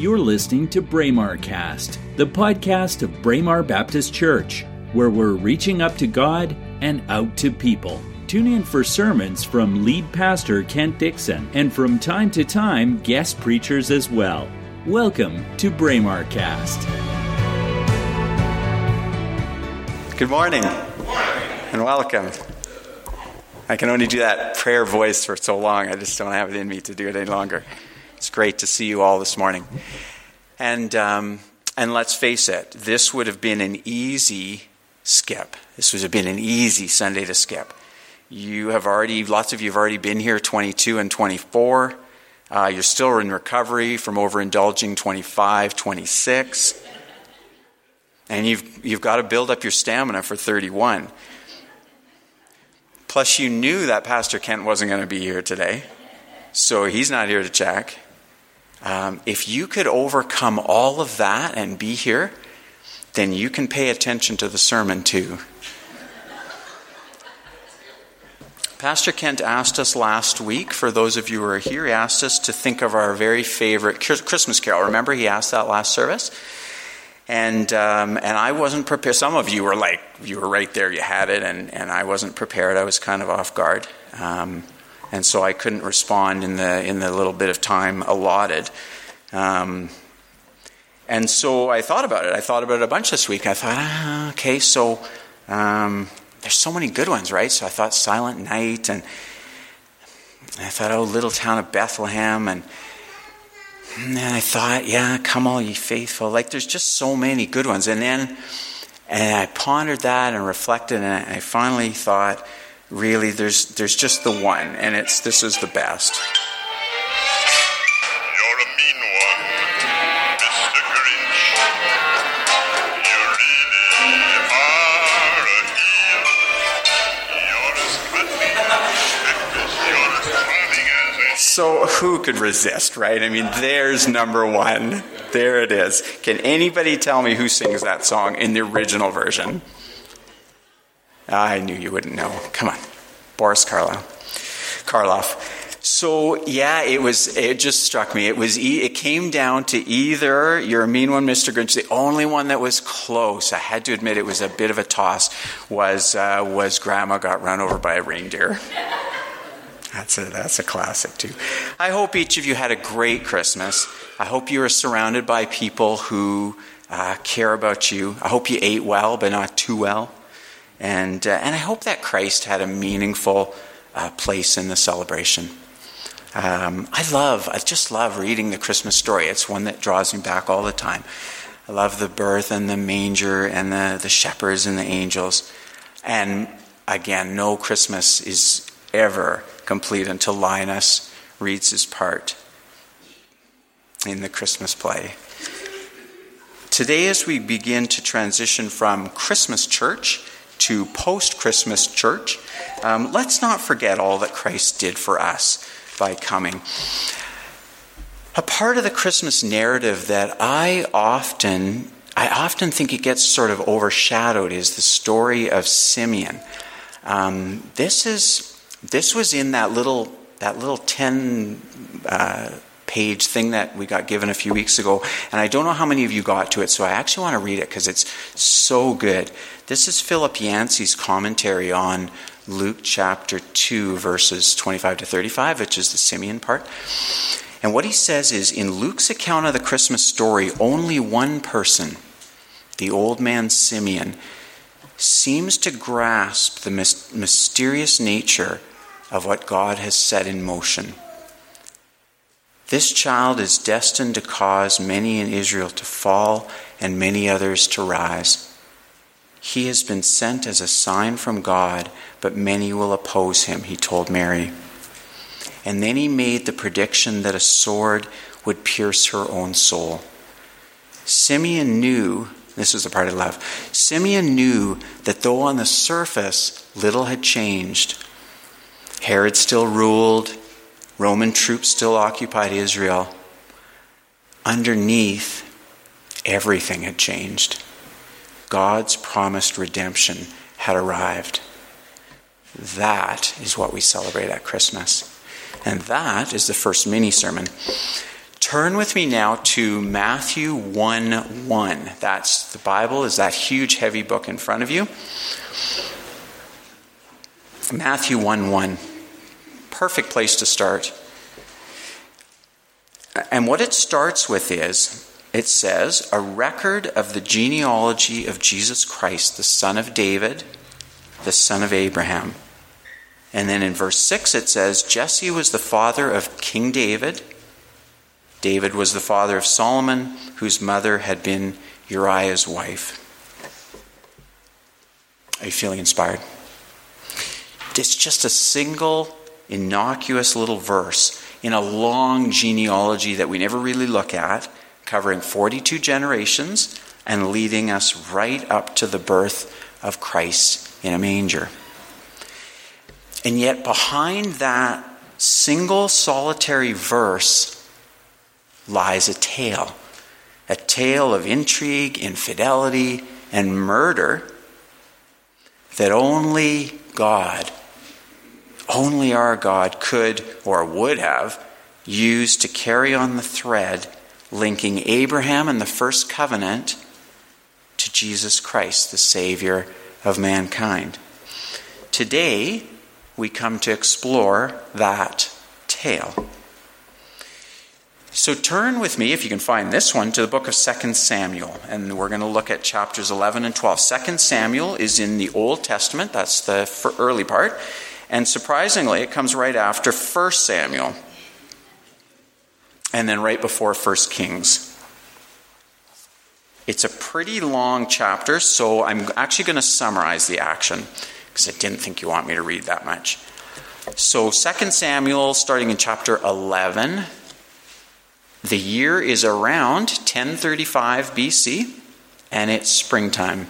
You're listening to Braemar Cast, the podcast of Braemar Baptist Church, where we're reaching up to God and out to people. Tune in for sermons from lead pastor Kent Dixon and from time to time guest preachers as well. Welcome to Braemar Cast. Good morning. And welcome. I can only do that prayer voice for so long. I just don't have it in me to do it any longer. Great to see you all this morning. And, um, and let's face it, this would have been an easy skip. This would have been an easy Sunday to skip. You have already, lots of you have already been here 22 and 24. Uh, you're still in recovery from overindulging 25, 26. And you've, you've got to build up your stamina for 31. Plus, you knew that Pastor Kent wasn't going to be here today, so he's not here to check. Um, if you could overcome all of that and be here, then you can pay attention to the sermon too. Pastor Kent asked us last week, for those of you who are here, he asked us to think of our very favorite Christmas carol. Remember, he asked that last service? And, um, and I wasn't prepared. Some of you were like, you were right there, you had it, and, and I wasn't prepared. I was kind of off guard. Um, and so I couldn't respond in the in the little bit of time allotted. Um, and so I thought about it. I thought about it a bunch this week. I thought, ah, okay, so um, there's so many good ones, right? So I thought Silent Night, and I thought, oh, Little Town of Bethlehem, and and I thought, yeah, come all ye faithful. Like there's just so many good ones. And then and I pondered that and reflected, and I finally thought really there's there's just the one and it's this is the best You're a mean one, Mr. Grinch. You really are a heel. You're as cunning as You're as cunning as a so who could resist right i mean there's number one there it is can anybody tell me who sings that song in the original version i knew you wouldn't know come on boris karloff karloff so yeah it was it just struck me it was it came down to either you're a mean one mr grinch the only one that was close i had to admit it was a bit of a toss was uh, was grandma got run over by a reindeer that's a, that's a classic, too. I hope each of you had a great Christmas. I hope you were surrounded by people who uh, care about you. I hope you ate well, but not too well. And, uh, and I hope that Christ had a meaningful uh, place in the celebration. Um, I love, I just love reading the Christmas story. It's one that draws me back all the time. I love the birth and the manger and the, the shepherds and the angels. And again, no Christmas is ever complete until Linus reads his part in the Christmas play. Today, as we begin to transition from Christmas church to post Christmas church, um, let's not forget all that Christ did for us by coming. A part of the Christmas narrative that I often I often think it gets sort of overshadowed is the story of Simeon. Um, this is this was in that little that little ten uh, page thing that we got given a few weeks ago, and I don't know how many of you got to it, so I actually want to read it because it's so good. This is Philip Yancey's commentary on Luke chapter two, verses twenty-five to thirty-five, which is the Simeon part. And what he says is in Luke's account of the Christmas story, only one person, the old man Simeon, seems to grasp the mysterious nature of what God has set in motion. This child is destined to cause many in Israel to fall and many others to rise. He has been sent as a sign from God, but many will oppose him, he told Mary. And then he made the prediction that a sword would pierce her own soul. Simeon knew, this is the part I love, Simeon knew that though on the surface little had changed, Herod still ruled, Roman troops still occupied Israel. Underneath, everything had changed. God's promised redemption had arrived. That is what we celebrate at Christmas. And that is the first mini sermon. Turn with me now to Matthew 1 1. That's the Bible, is that huge, heavy book in front of you. Matthew 1 1. Perfect place to start. And what it starts with is it says, a record of the genealogy of Jesus Christ, the son of David, the son of Abraham. And then in verse 6 it says, Jesse was the father of King David. David was the father of Solomon, whose mother had been Uriah's wife. Are you feeling inspired? It's just a single, innocuous little verse in a long genealogy that we never really look at, covering 42 generations and leading us right up to the birth of Christ in a manger. And yet, behind that single solitary verse lies a tale a tale of intrigue, infidelity, and murder that only God, only our God could or would have used to carry on the thread linking Abraham and the first covenant to Jesus Christ, the Savior of mankind. Today, we come to explore that tale. So turn with me, if you can find this one, to the book of 2 Samuel. And we're going to look at chapters 11 and 12. 2 Samuel is in the Old Testament, that's the early part. And surprisingly, it comes right after 1 Samuel. And then right before 1 Kings. It's a pretty long chapter, so I'm actually going to summarize the action because I didn't think you want me to read that much. So, 2 Samuel, starting in chapter 11, the year is around 1035 BC, and it's springtime.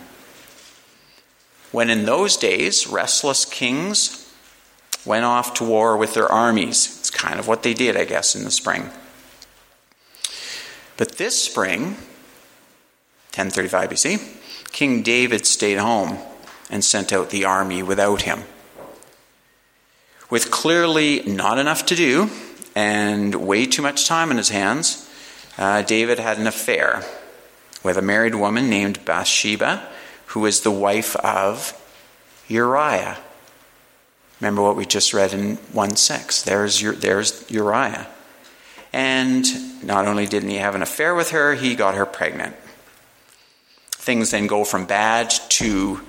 When in those days, restless kings went off to war with their armies. It's kind of what they did, I guess, in the spring. But this spring, 1035 BC, King David stayed home and sent out the army without him. With clearly not enough to do, and way too much time in his hands, uh, David had an affair with a married woman named Bathsheba, who was the wife of Uriah. Remember what we just read in 1 6. There's, there's Uriah. And not only didn't he have an affair with her, he got her pregnant. Things then go from bad to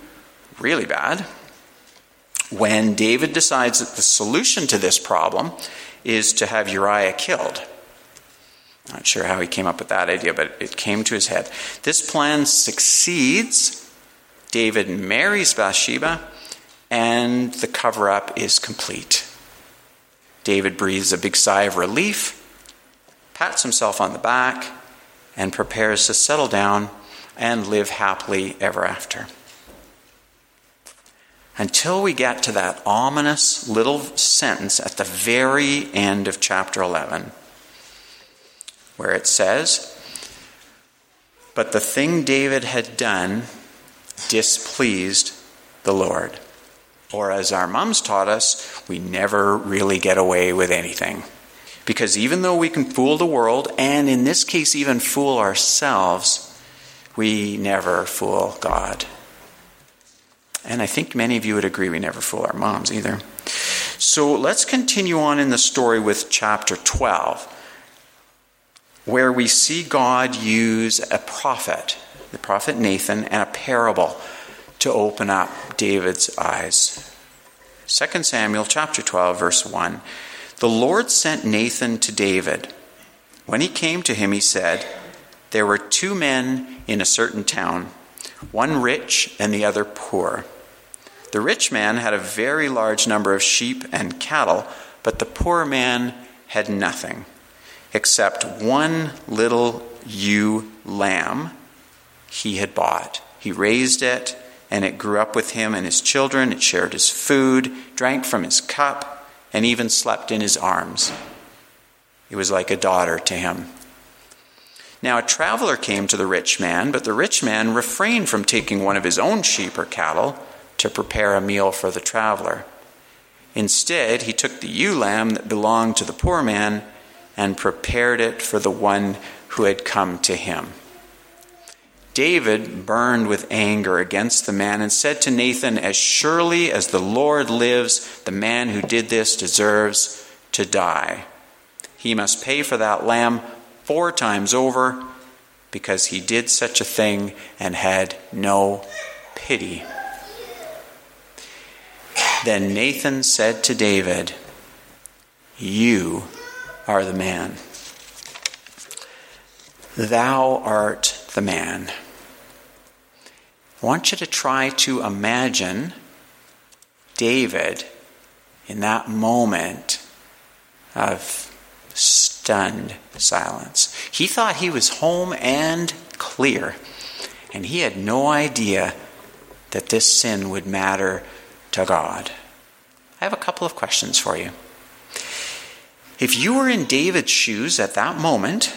really bad when David decides that the solution to this problem is to have Uriah killed. Not sure how he came up with that idea, but it came to his head. This plan succeeds. David marries Bathsheba, and the cover up is complete. David breathes a big sigh of relief, pats himself on the back, and prepares to settle down and live happily ever after until we get to that ominous little sentence at the very end of chapter 11, where it says, But the thing David had done displeased the Lord. Or, as our mums taught us, we never really get away with anything. Because even though we can fool the world, and in this case, even fool ourselves, we never fool God. And I think many of you would agree we never fool our moms either. So let's continue on in the story with chapter 12, where we see God use a prophet, the prophet Nathan, and a parable to open up David's eyes. 2 Samuel chapter 12 verse 1. The Lord sent Nathan to David. When he came to him he said, There were two men in a certain town one rich and the other poor. The rich man had a very large number of sheep and cattle, but the poor man had nothing except one little ewe lamb he had bought. He raised it, and it grew up with him and his children. It shared his food, drank from his cup, and even slept in his arms. It was like a daughter to him. Now a traveler came to the rich man, but the rich man refrained from taking one of his own sheep or cattle to prepare a meal for the traveler. Instead, he took the ewe lamb that belonged to the poor man and prepared it for the one who had come to him. David burned with anger against the man and said to Nathan, As surely as the Lord lives, the man who did this deserves to die. He must pay for that lamb four times over because he did such a thing and had no pity. Then Nathan said to David, You are the man. Thou art the man. I want you to try to imagine David in that moment of stunned silence. He thought he was home and clear, and he had no idea that this sin would matter to God. I have a couple of questions for you. If you were in David's shoes at that moment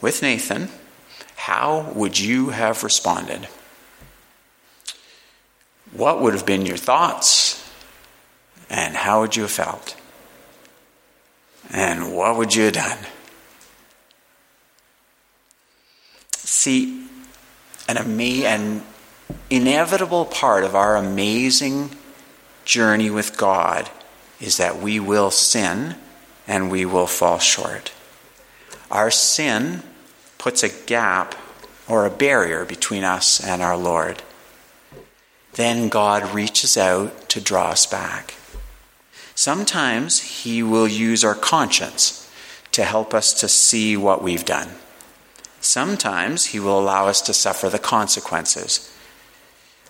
with Nathan, how would you have responded? What would have been your thoughts? And how would you have felt? And what would you have done? See, an, ama- an inevitable part of our amazing journey with God is that we will sin and we will fall short. Our sin puts a gap or a barrier between us and our Lord. Then God reaches out to draw us back. Sometimes He will use our conscience to help us to see what we've done. Sometimes He will allow us to suffer the consequences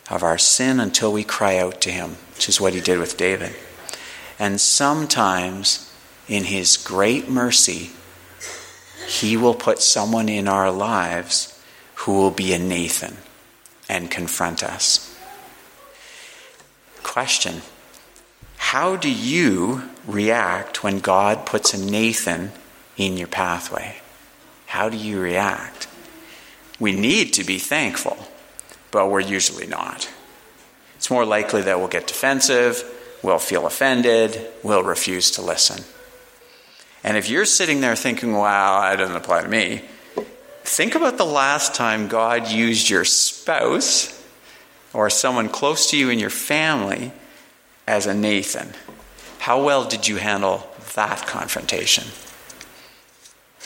of our sin until we cry out to Him, which is what He did with David. And sometimes, in His great mercy, He will put someone in our lives who will be a Nathan and confront us. Question How do you react when God puts a Nathan in your pathway? How do you react? We need to be thankful, but we're usually not. It's more likely that we'll get defensive, we'll feel offended, we'll refuse to listen. And if you're sitting there thinking, wow, that doesn't apply to me, think about the last time God used your spouse or someone close to you in your family as a Nathan. How well did you handle that confrontation?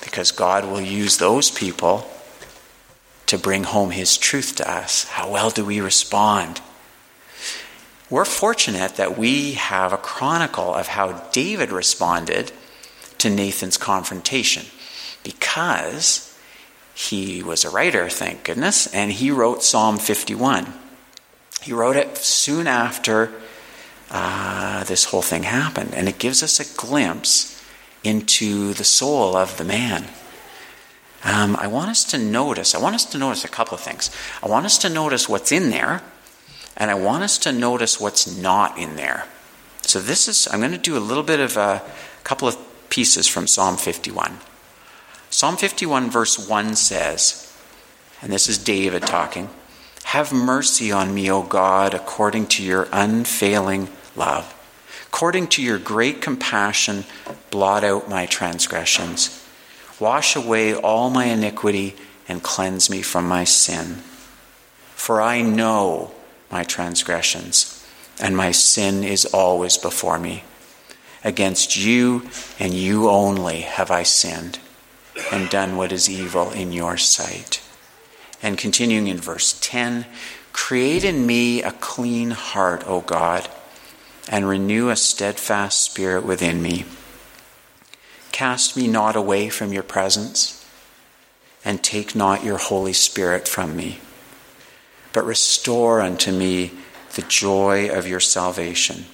Because God will use those people to bring home His truth to us. How well do we respond? We're fortunate that we have a chronicle of how David responded to Nathan's confrontation because he was a writer, thank goodness, and he wrote Psalm 51. He wrote it soon after uh, this whole thing happened, and it gives us a glimpse into the soul of the man. Um, I want us to notice. I want us to notice a couple of things. I want us to notice what's in there, and I want us to notice what's not in there. So this is. I'm going to do a little bit of a couple of pieces from Psalm 51. Psalm 51, verse 1 says, and this is David talking. Have mercy on me, O God, according to your unfailing love. According to your great compassion, blot out my transgressions. Wash away all my iniquity and cleanse me from my sin. For I know my transgressions, and my sin is always before me. Against you and you only have I sinned and done what is evil in your sight. And continuing in verse 10 Create in me a clean heart, O God, and renew a steadfast spirit within me. Cast me not away from your presence, and take not your Holy Spirit from me, but restore unto me the joy of your salvation,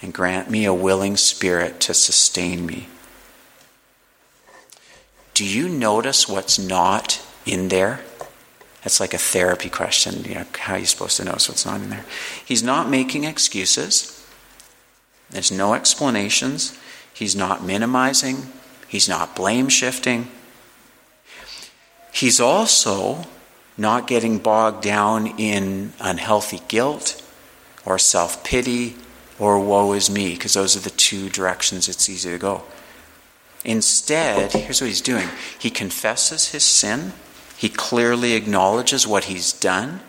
and grant me a willing spirit to sustain me. Do you notice what's not in there? That's like a therapy question. You know, how are you supposed to notice what's not in there? He's not making excuses. There's no explanations. He's not minimizing. He's not blame shifting. He's also not getting bogged down in unhealthy guilt or self pity or woe is me, because those are the two directions it's easy to go. Instead, here's what he's doing he confesses his sin, he clearly acknowledges what he's done,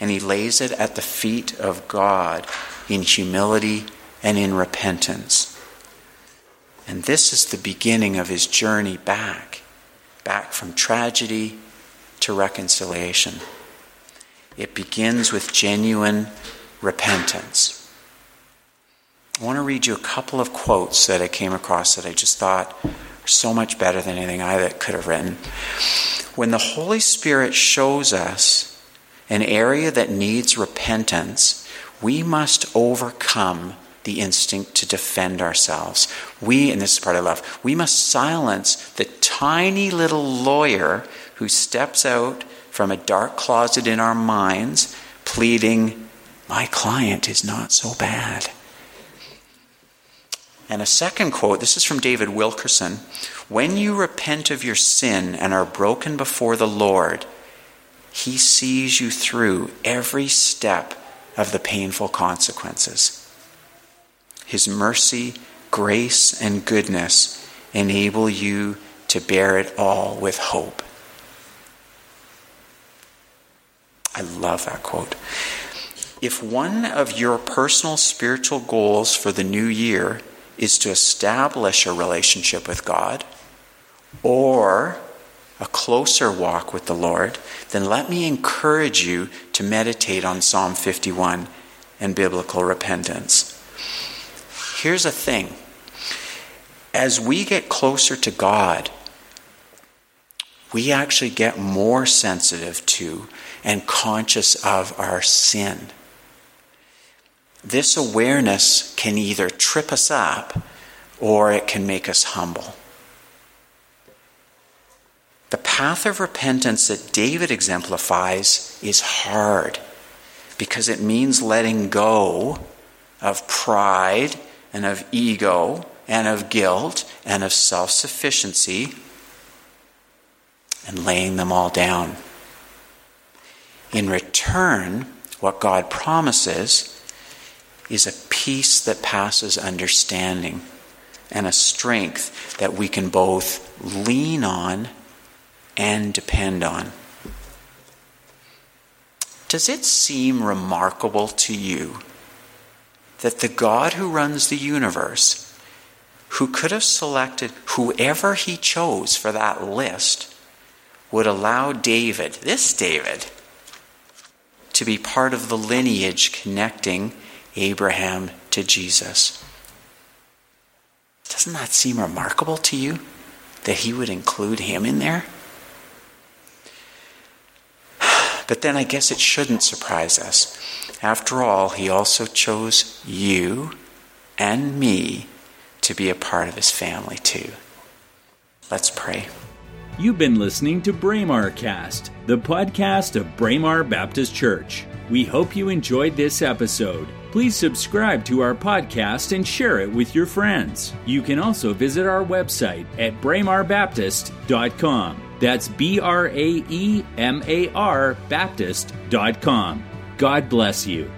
and he lays it at the feet of God in humility and in repentance. And this is the beginning of his journey back, back from tragedy to reconciliation. It begins with genuine repentance. I want to read you a couple of quotes that I came across that I just thought are so much better than anything I could have written. When the Holy Spirit shows us an area that needs repentance, we must overcome the instinct to defend ourselves. We, and this is part I love, we must silence the tiny little lawyer who steps out from a dark closet in our minds pleading, My client is not so bad. And a second quote, this is from David Wilkerson When you repent of your sin and are broken before the Lord, He sees you through every step of the painful consequences. His mercy, grace, and goodness enable you to bear it all with hope. I love that quote. If one of your personal spiritual goals for the new year is to establish a relationship with God or a closer walk with the Lord, then let me encourage you to meditate on Psalm 51 and biblical repentance. Here's a thing as we get closer to God, we actually get more sensitive to and conscious of our sin this awareness can either trip us up or it can make us humble. The path of repentance that David exemplifies is hard because it means letting go of pride and of ego and of guilt and of self sufficiency and laying them all down. In return, what God promises is a peace that passes understanding and a strength that we can both lean on and depend on. Does it seem remarkable to you that the God who runs the universe, who could have selected whoever he chose for that list, would allow David, this David, to be part of the lineage connecting Abraham to Jesus. Doesn't that seem remarkable to you that he would include him in there? But then I guess it shouldn't surprise us. After all, he also chose you and me to be a part of his family too. Let's pray. You've been listening to Braemar Cast, the podcast of Braemar Baptist Church. We hope you enjoyed this episode. Please subscribe to our podcast and share it with your friends. You can also visit our website at braemarbaptist.com. That's B R A E M A R Baptist.com. God bless you.